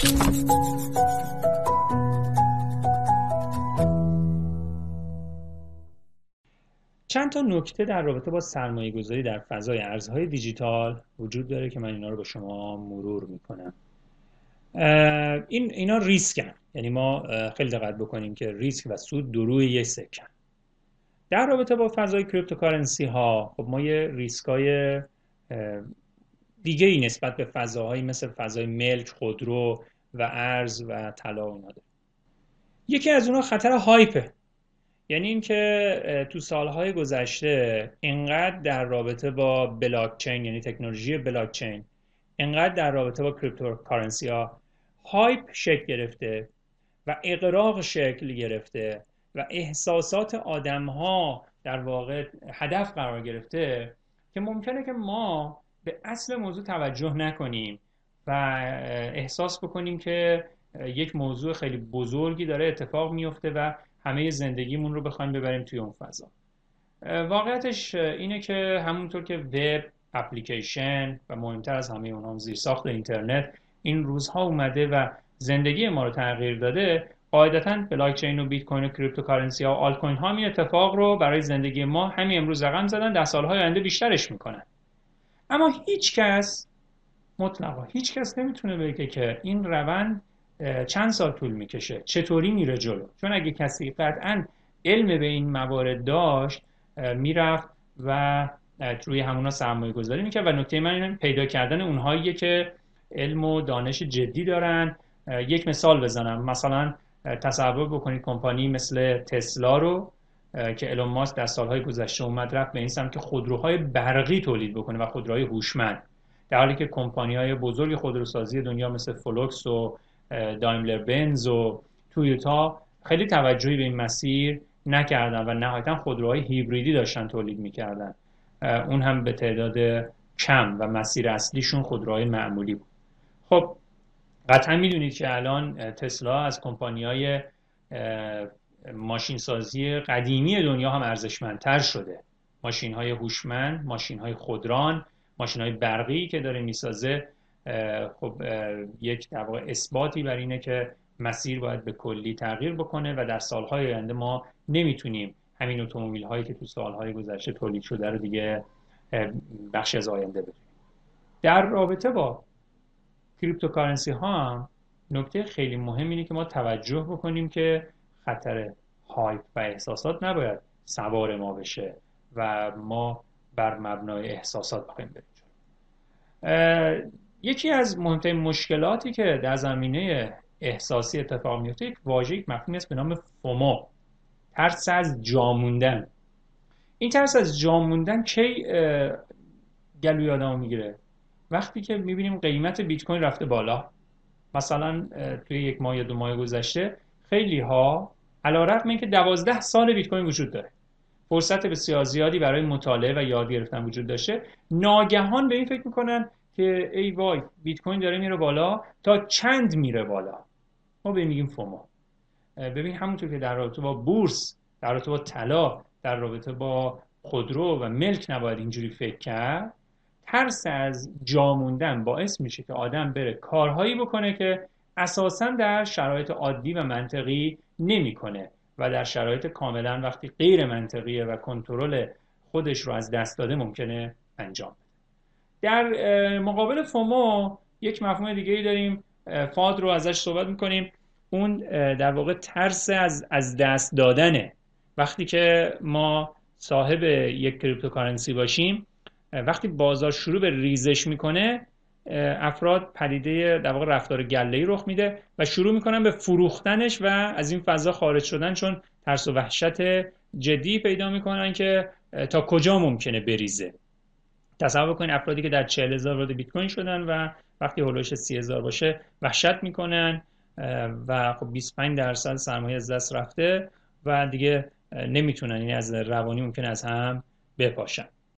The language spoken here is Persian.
چند تا نکته در رابطه با سرمایه گذاری در فضای ارزهای دیجیتال وجود داره که من اینا رو با شما مرور می‌کنم. این اینا ریسکن یعنی ما خیلی دقت بکنیم که ریسک و سود دو روی یک سکه‌ن در رابطه با فضای cryptocurrency ها خب ما یه ریسک های دیگه ای نسبت به فضاهایی مثل فضای ملک خودرو و ارز و طلا و یکی از اونها خطر hype ه. یعنی اینکه تو سالهای گذشته اینقدر در رابطه با بلاکچین یعنی تکنولوژی بلاکچین اینقدر در رابطه با cryptocurrency ها hype شکل گرفته و اغراق شکل گرفته و احساسات آدم ها در واقع هدف قرار گرفته که ممکنه که ما به اصل موضوع توجه نکنیم و احساس بکنیم که یک موضوع خیلی بزرگی داره اتفاق میفته و همه زندگیمون رو بخوایم ببریم توی اون فضا. واقعیتش اینه که همونطور که web application و مهمتر از همه اونها زیر ساخت اینترنت این روزها اومده و زندگی ما رو تغییر داده قاعدتا بلاک چین و بیت کوین و cryptocurrency ها و آل کوین ها همین اتفاق رو برای زندگی ما همین امروز رقم زدن در سالهای آینده بیشترش می‌کنن. اما هیچ کس مطلقا هیچ کس نمی‌تونه بگه که این روند چند سال طول می‌کشه چطوری میره جلو. چون اگه کسی قطعا علم به این موارد داشت می‌رفت و روی همونا سرمایه گذاری می‌کرد. و نکته من این پیدا کردن اونهایی که علم و دانش جدی دارن. یک مثال بزنم. مثلا تصور بکنید کمپانی مثل تسلا رو که الون ماسک در سالهای گذشته اومد رفت به این سمت که خودروهای برقی تولید بکنه و خودروهای هوشمند. در حالی که کمپانی های بزرگ خودروسازی دنیا مثل فولکس و دایملر بنز و تویوتا خیلی توجهی به این مسیر نکردن و نهایتا خودروهای هیبریدی داشتن تولید می‌کردن. اون هم به تعداد کم و مسیر اصلیشون خودروهای معمولی بود. خب قطعا می‌دونید که الان تسلا از کمپانی های ماشین سازی قدیمی دنیا هم ارزشمندتر شده. ماشین های هوشمند ماشین های خودران ماشین های برقی که داره می‌سازه خب یک در واقع اثباتی بر اینه که مسیر باید به کلی تغییر بکنه و در سالهای آینده ما نمی‌تونیم همین اتومبیل هایی که تو سالهای گذشته تولید شده رو دیگه بخش از آینده بدونیم. در رابطه با cryptocurrency ها هم نکته خیلی مهم اینه که ما توجه بکنیم که خطر هایپ و احساسات نباید سوار ما بشه و ما بر مبنای احساسات بخوایم بریم یکی از مهمترین مشکلاتی که در زمینه احساسی اتفاق میفته یک واژه مفهومی است به نام فومو. ترس از جاموندن این ترس از جاموندن کی گلوی آدمو می‌گیره؟ وقتی که می‌بینیم قیمت بیت کوین رفته بالا مثلا توی یک ماه یا دو ماه گذشته خیلی ها علا رقم این که دوازده سال بیت کوین وجود داره فرصت بسیار زیادی برای مطالعه و یاد گرفتن وجود داشته ناگهان به این فکر می‌کنن که ای وای بیت کوین داره میره بالا تا چند میره بالا. ما به میگیم فومو. ببین همونطور که در رابطه با بورس در رابطه با طلا در رابطه با خودرو و ملک نباید اینجوری فکر کرد ترس از جاموندن باعث میشه که آدم بره کارهایی بکنه که اساسا در شرایط عادی و منطقی نمی‌کنه و در شرایط کاملا وقتی غیر منطقیه و کنترل خودش رو از دست داده ممکنه انجام در مقابل FOMO یک مفهوم دیگه ای داریم FUD رو ازش صحبت می‌کنیم. اون در واقع ترس از, از دست دادنه وقتی که ما صاحب یک cryptocurrency باشیم وقتی بازار شروع به ریزش می‌کنه افراد پدیده در واقع رفتار گله رخ میده و شروع می‌کنن به فروختنش و از این فضا خارج شدن چون ترس و وحشت جدی پیدا می‌کنن که تا کجا ممکنه بریزه. تصور کنید افرادی که در 40 هزار وارد بیت کوین شدن و وقتی هولوش 30 هزار باشه وحشت می‌کنن و خب 25 درصد سرمایه از دست رفته و دیگه نمی‌تونن یعنی از روانی ممکن از هم بپاشن.